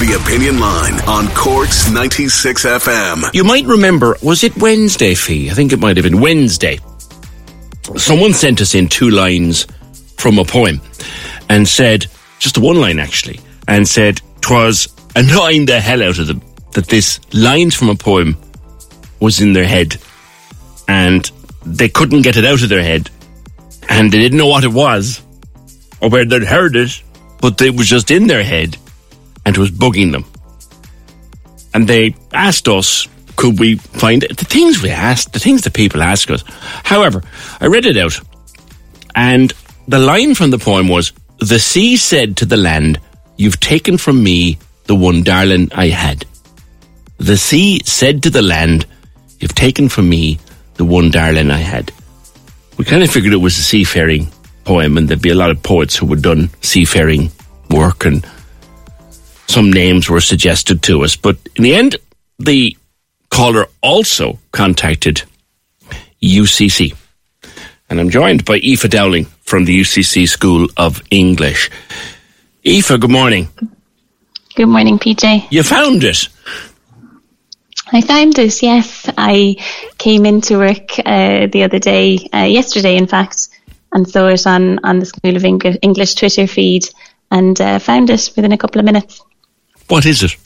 The Opinion Line on Corks 96 FM. You might remember, was it Wednesday, Fee? I think it might have been Wednesday. Someone sent us in two lines from a poem and said, just the one line actually, and said, twas annoying the hell out of them that this lines from a poem was in their head and they couldn't get it out of their head and they didn't know what it was or where they'd heard it, but it was just in their head and it was bugging them. And they asked us, could we find it? The things we asked, the things that people ask us. However, I read it out and the line from the poem was, the sea said to the land, you've taken from me the one darling I had. The sea said to the land, you've taken from me the one darling I had. We kind of figured it was a seafaring poem and there'd be a lot of poets who had done seafaring work and some names were suggested to us. But in the end, the caller also contacted UCC. And I'm joined by Aoife Dowling from the UCC School of English. Aoife, good morning. Good morning, PJ. You found it. I found it, yes. I came into work uh, the other day, uh, yesterday in fact, and saw it on, on the School of English Twitter feed and uh, found it within a couple of minutes. What is it?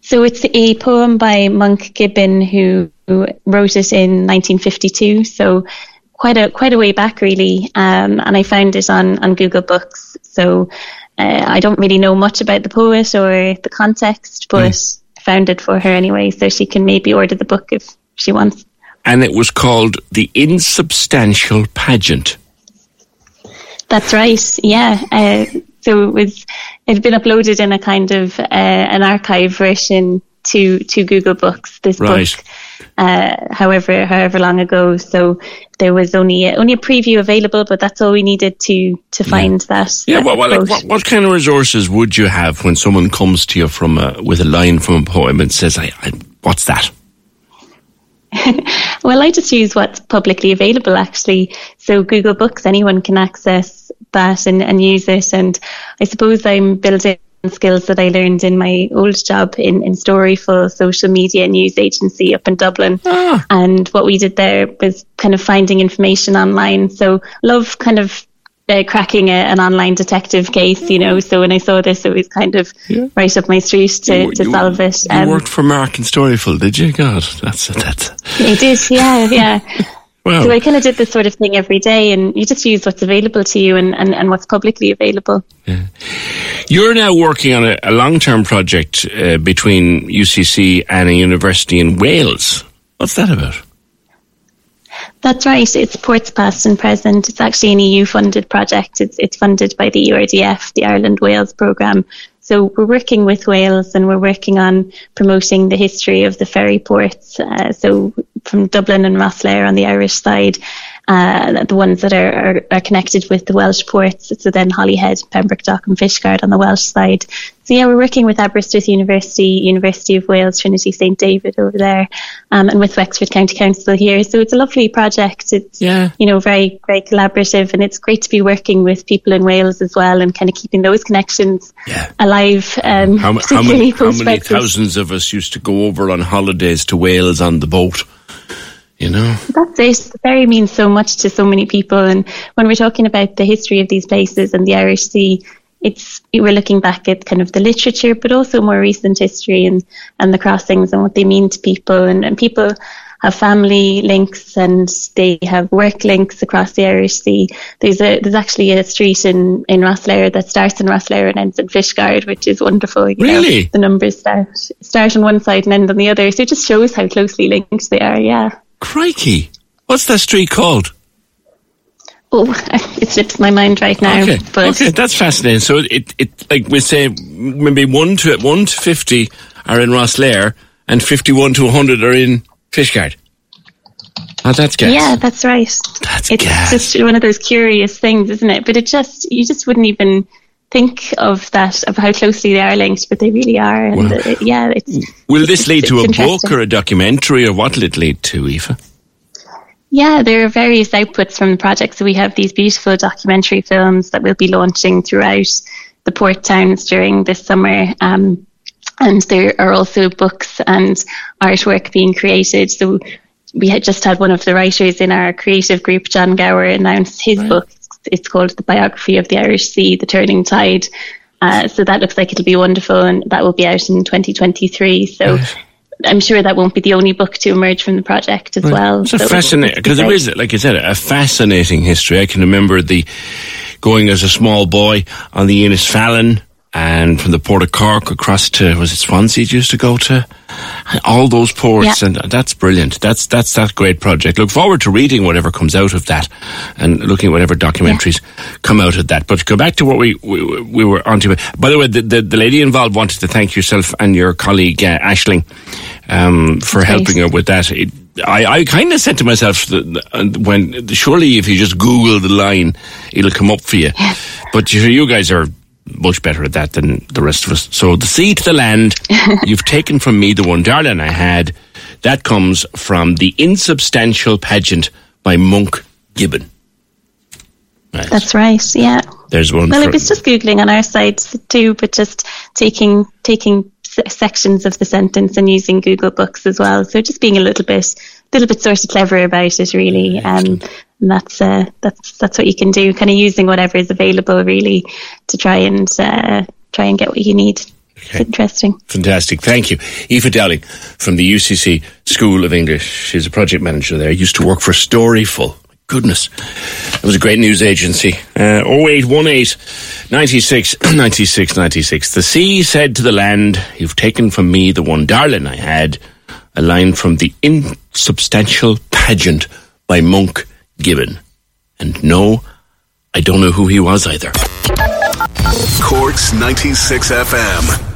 So it's a poem by Monk Gibbon who, who wrote it in 1952. So quite a quite a way back, really. Um, and I found it on on Google Books. So uh, I don't really know much about the poet or the context, but mm. I found it for her anyway, so she can maybe order the book if she wants. And it was called The Insubstantial Pageant. That's right. Yeah. Uh, so it was it had been uploaded in a kind of uh, an archive version to to Google Books. This right. book, uh, however however long ago. So there was only a, only a preview available, but that's all we needed to to find yeah. that. Yeah. well, well like, what, what, kind of resources would you have when someone comes to you from a, with a line from a poem and says, I, I, "What's that?" well, I just use what's publicly available actually. So Google Books, anyone can access that and, and use it. And I suppose I'm building skills that I learned in my old job in, in Storyful social media news agency up in Dublin. Ah. And what we did there was kind of finding information online. So love kind of uh, cracking a, an online detective case, you know. So when I saw this, it was kind of yeah. right up my street to, you, to you, solve it. Um, you worked for Mark and Storyful, did you? God, that's that's. I did, yeah, yeah. Wow. So I kind of did this sort of thing every day, and you just use what's available to you and, and, and what's publicly available. Yeah. You're now working on a, a long term project uh, between UCC and a university in Wales. What's that about? That's right. It's Ports Past and Present. It's actually an EU funded project. It's, it's funded by the ERDF, the Ireland Wales programme. So we're working with Wales and we're working on promoting the history of the ferry ports. Uh, so from Dublin and Rosslare on the Irish side, uh, the ones that are, are, are, connected with the Welsh ports. So then Holyhead, Pembroke Dock, and Fishguard on the Welsh side. So yeah, we're working with Aberystwyth University, University of Wales, Trinity St David over there, um, and with Wexford County Council here. So it's a lovely project. It's yeah. you know very very collaborative, and it's great to be working with people in Wales as well, and kind of keeping those connections yeah. alive. Um, how, how, many, how many thousands of us used to go over on holidays to Wales on the boat? You know that's it the ferry means so much to so many people and when we're talking about the history of these places and the irish sea it's we're looking back at kind of the literature, but also more recent history and and the crossings and what they mean to people and, and people have family links and they have work links across the Irish Sea. There's a there's actually a street in in Rosslare that starts in Rosslare and ends in Fishguard, which is wonderful. You really, know, the numbers start start on one side and end on the other, so it just shows how closely linked they are. Yeah. Crikey, what's that street called? Oh, it slips my mind right now. Okay, but okay, that's fascinating. So it, it like we say maybe one to one to fifty are in Rosslare and fifty-one to hundred are in Fishguard. Oh, that's gas. Yeah, that's right. That's it's gas. just one of those curious things, isn't it? But it just you just wouldn't even think of that of how closely they are linked, but they really are. And well, uh, yeah, it's. Will this lead to a book or a documentary, or what will it lead to, Aoife? Yeah, there are various outputs from the project. So we have these beautiful documentary films that we'll be launching throughout the port towns during this summer. Um, and there are also books and artwork being created. So we had just had one of the writers in our creative group, John Gower, announce his right. book. It's called The Biography of the Irish Sea, The Turning Tide. Uh, so that looks like it'll be wonderful, and that will be out in 2023. So right. I'm sure that won't be the only book to emerge from the project as right. well. It's so a fascinating because there is, like I said, a fascinating history. I can remember the going as a small boy on the Innisfallen and from the port of Cork across to was it Swansea it used to go to all those ports yeah. and that's brilliant that's that's that great project look forward to reading whatever comes out of that and looking at whatever documentaries yeah. come out of that but go back to what we we, we were on to by the way the, the, the, lady involved wanted to thank yourself and your colleague uh, Ashling um, for that's helping her with that it, I, I kind of said to myself that when surely if you just Google the line, it'll come up for you. Yeah. But you, you guys are much better at that than the rest of us. So the sea to the land, you've taken from me the one darling I had. That comes from the insubstantial pageant by Monk Gibbon. Right. That's right. Yeah. There's one. Well, I was just googling on our site too, but just taking taking sections of the sentence and using Google Books as well. So just being a little bit, little bit sort of clever about it, really. Um, and that's uh, that's that's what you can do. Kind of using whatever is available, really, to try and uh, try and get what you need. Okay. It's interesting. Fantastic. Thank you. Aoife Dowling from the UCC School of English. She's a project manager there. Used to work for Storyful. Goodness. It was a great news agency. Uh, 0818 96 96 96. The sea said to the land, You've taken from me the one darling I had. A line from the insubstantial pageant by Monk Gibbon. And no, I don't know who he was either. Corks 96 FM.